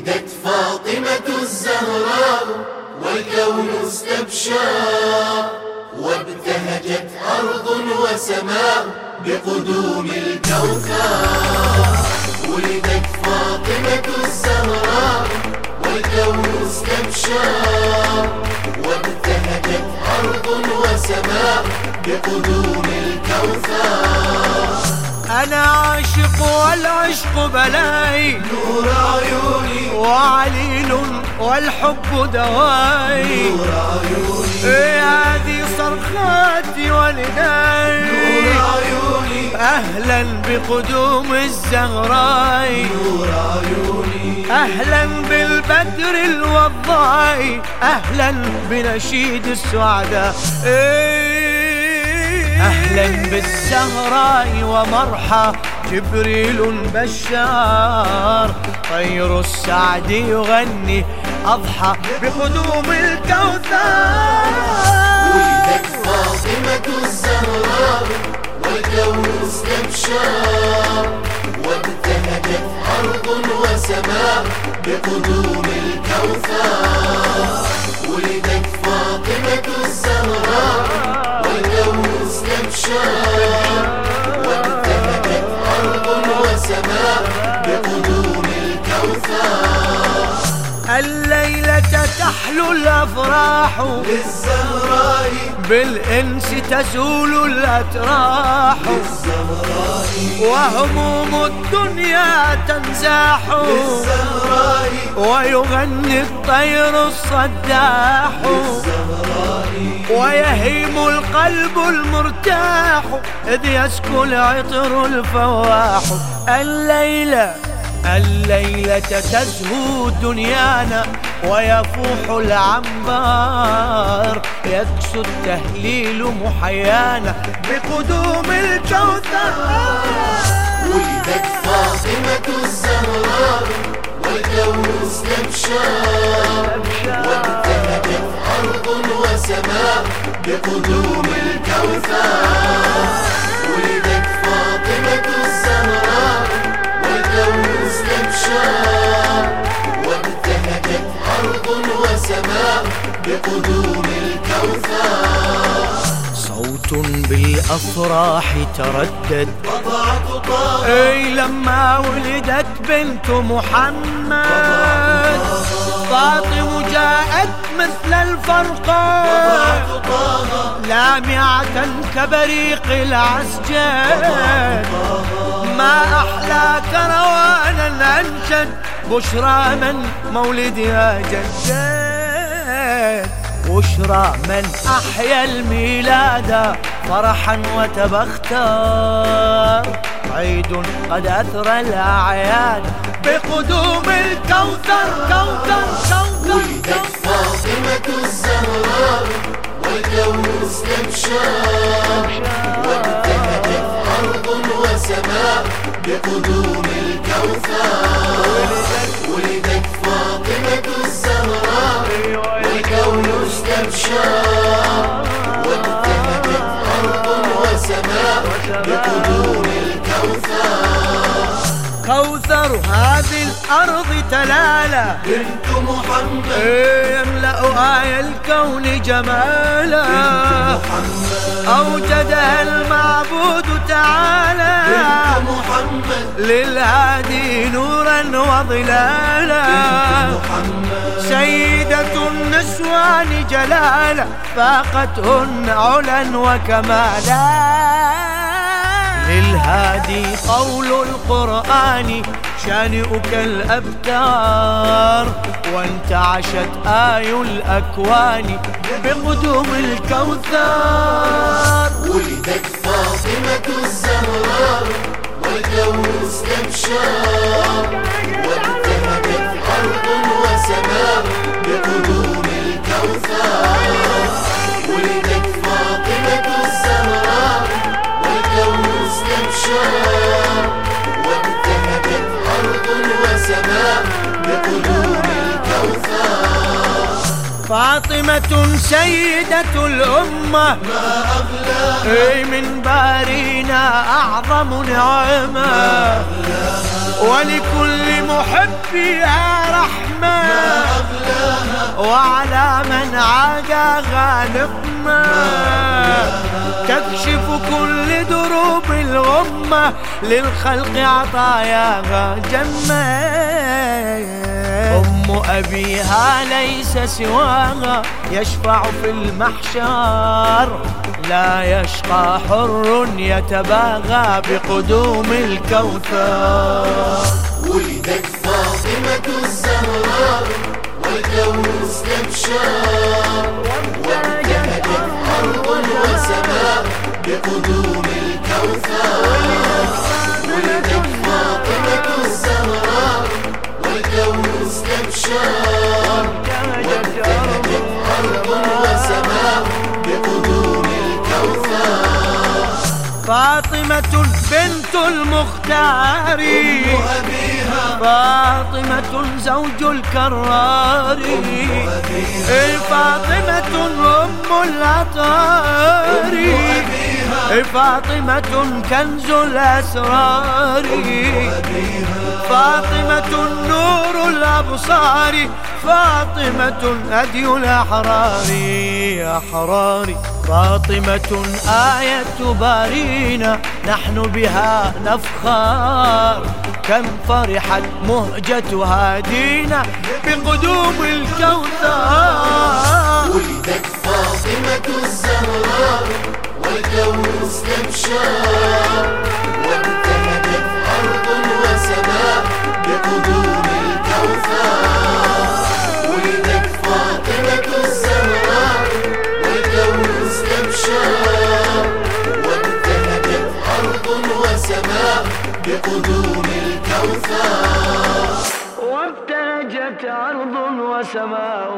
ولدت فاطمة الزهراء والكون استبشر وابتهجت أرض وسماء بقدوم الكوثر ولدت فاطمة الزهراء والكون استبشر وابتهجت أرض وسماء بقدوم الكوثر أنا عاشق والعشق بلاي. نور عيوني. وعليل والحب دواي. نور عيوني. إيه هذه صرخاتي ونداي نور عيوني. أهلا بقدوم الزهراء نور عيوني. أهلا بالبدر الوضاء أهلا بنشيد السعداء. إيه أهلا بالزهراء ومرحى جبريل بشار. طير السعد يغني أضحى بقدوم الكوثر. ولدت فاطمة الزهراء والكون استبشر وابتهجت أرض وسماء بقدوم تحلو الأفراح للزهراء بالإنس تزول الأتراح للزهراء وهموم الدنيا تنزاح للزهراء ويغني الطير الصداح ويهيم القلب المرتاح إذ يسكو العطر الفواح الليلة الليلة تزهو دنيانا ويفوح العنبار يكسو التهليل محيانا بقدوم الكوثر ولدت فاطمة الزهراء والكون استبشر وابتهجت أرض وسماء بقدوم الكوثر بقدوم الكوثر. صوت بالأفراح تردد. وضعت طه أي لما ولدت بنت محمد. فاطم جاءت مثل الفرقان طه لامعة كبريق العسجد. ما أحلى كروانا أنشد بشرى من مولدها جدد. بشرى من أحيا الميلاد فرحا وتبختر. عيد قد أثرى الأعياد بقدوم الكوثر. كوثر كوثر ولدت فاطمة الزهراء والكون استبشر وابتهجت أرض وسماء بقدوم الكوثر. ولدت وابتهجت أرض وسماء بقدوم الكوثر. كوثر هذه الأرض تلالا. بنت محمد. يملأ آي الكون جمالا. محمد. أوجدها المعبود تعالى. بنت محمد. للهادي نورا وظلالا. محمد. سيدة النسوان جلالا. فاقتهن علا وكمالا. للهادي قول القرآن. شانئك الأبتار وانتعشت آي الأكوان بقدوم الكوثر. ولدت فاطمة الزهراء والكون استبشر أرض وسماء بقدوم الكوثر. فاطمة سيدة الأمة. ما أغلاها أي من بارينا أعظم نعمة. ولكل محبها رحمة. وعلى من عاداها نقمة تكشف كل دروب الغمة للخلق عطاياها جنة أم أبيها ليس سواها يشفع في المحشر. لا يشقى حر يتباغى بقدوم الكوثر. ولدت فاطمة الزهراء والكون استبشار وابتهجت أرض وسماء بقدوم الكوثر. استبشار أرض وسماء بقدوم الكوثر فاطمة بنت المختار فاطمة زوج الكرار فاطمة أم الأطهار إيه فاطمة كنز الأسرار. فاطمة نور الأبصار فاطمة هدي الأحرار. أحرار فاطمة آية بارينا نحن بها نفخر كم فرحت مهجة هادينا بقدوم الكوثر. ولدت فاطمة الزهراء. والكون استبشار وابتهجت أرض وسماء بقدوم الكوثر ولدت فاطمة الزهراء والكون استبشار وابتهجت أرض وسماء بقدوم الكوثر وابتهجت أرض وسماء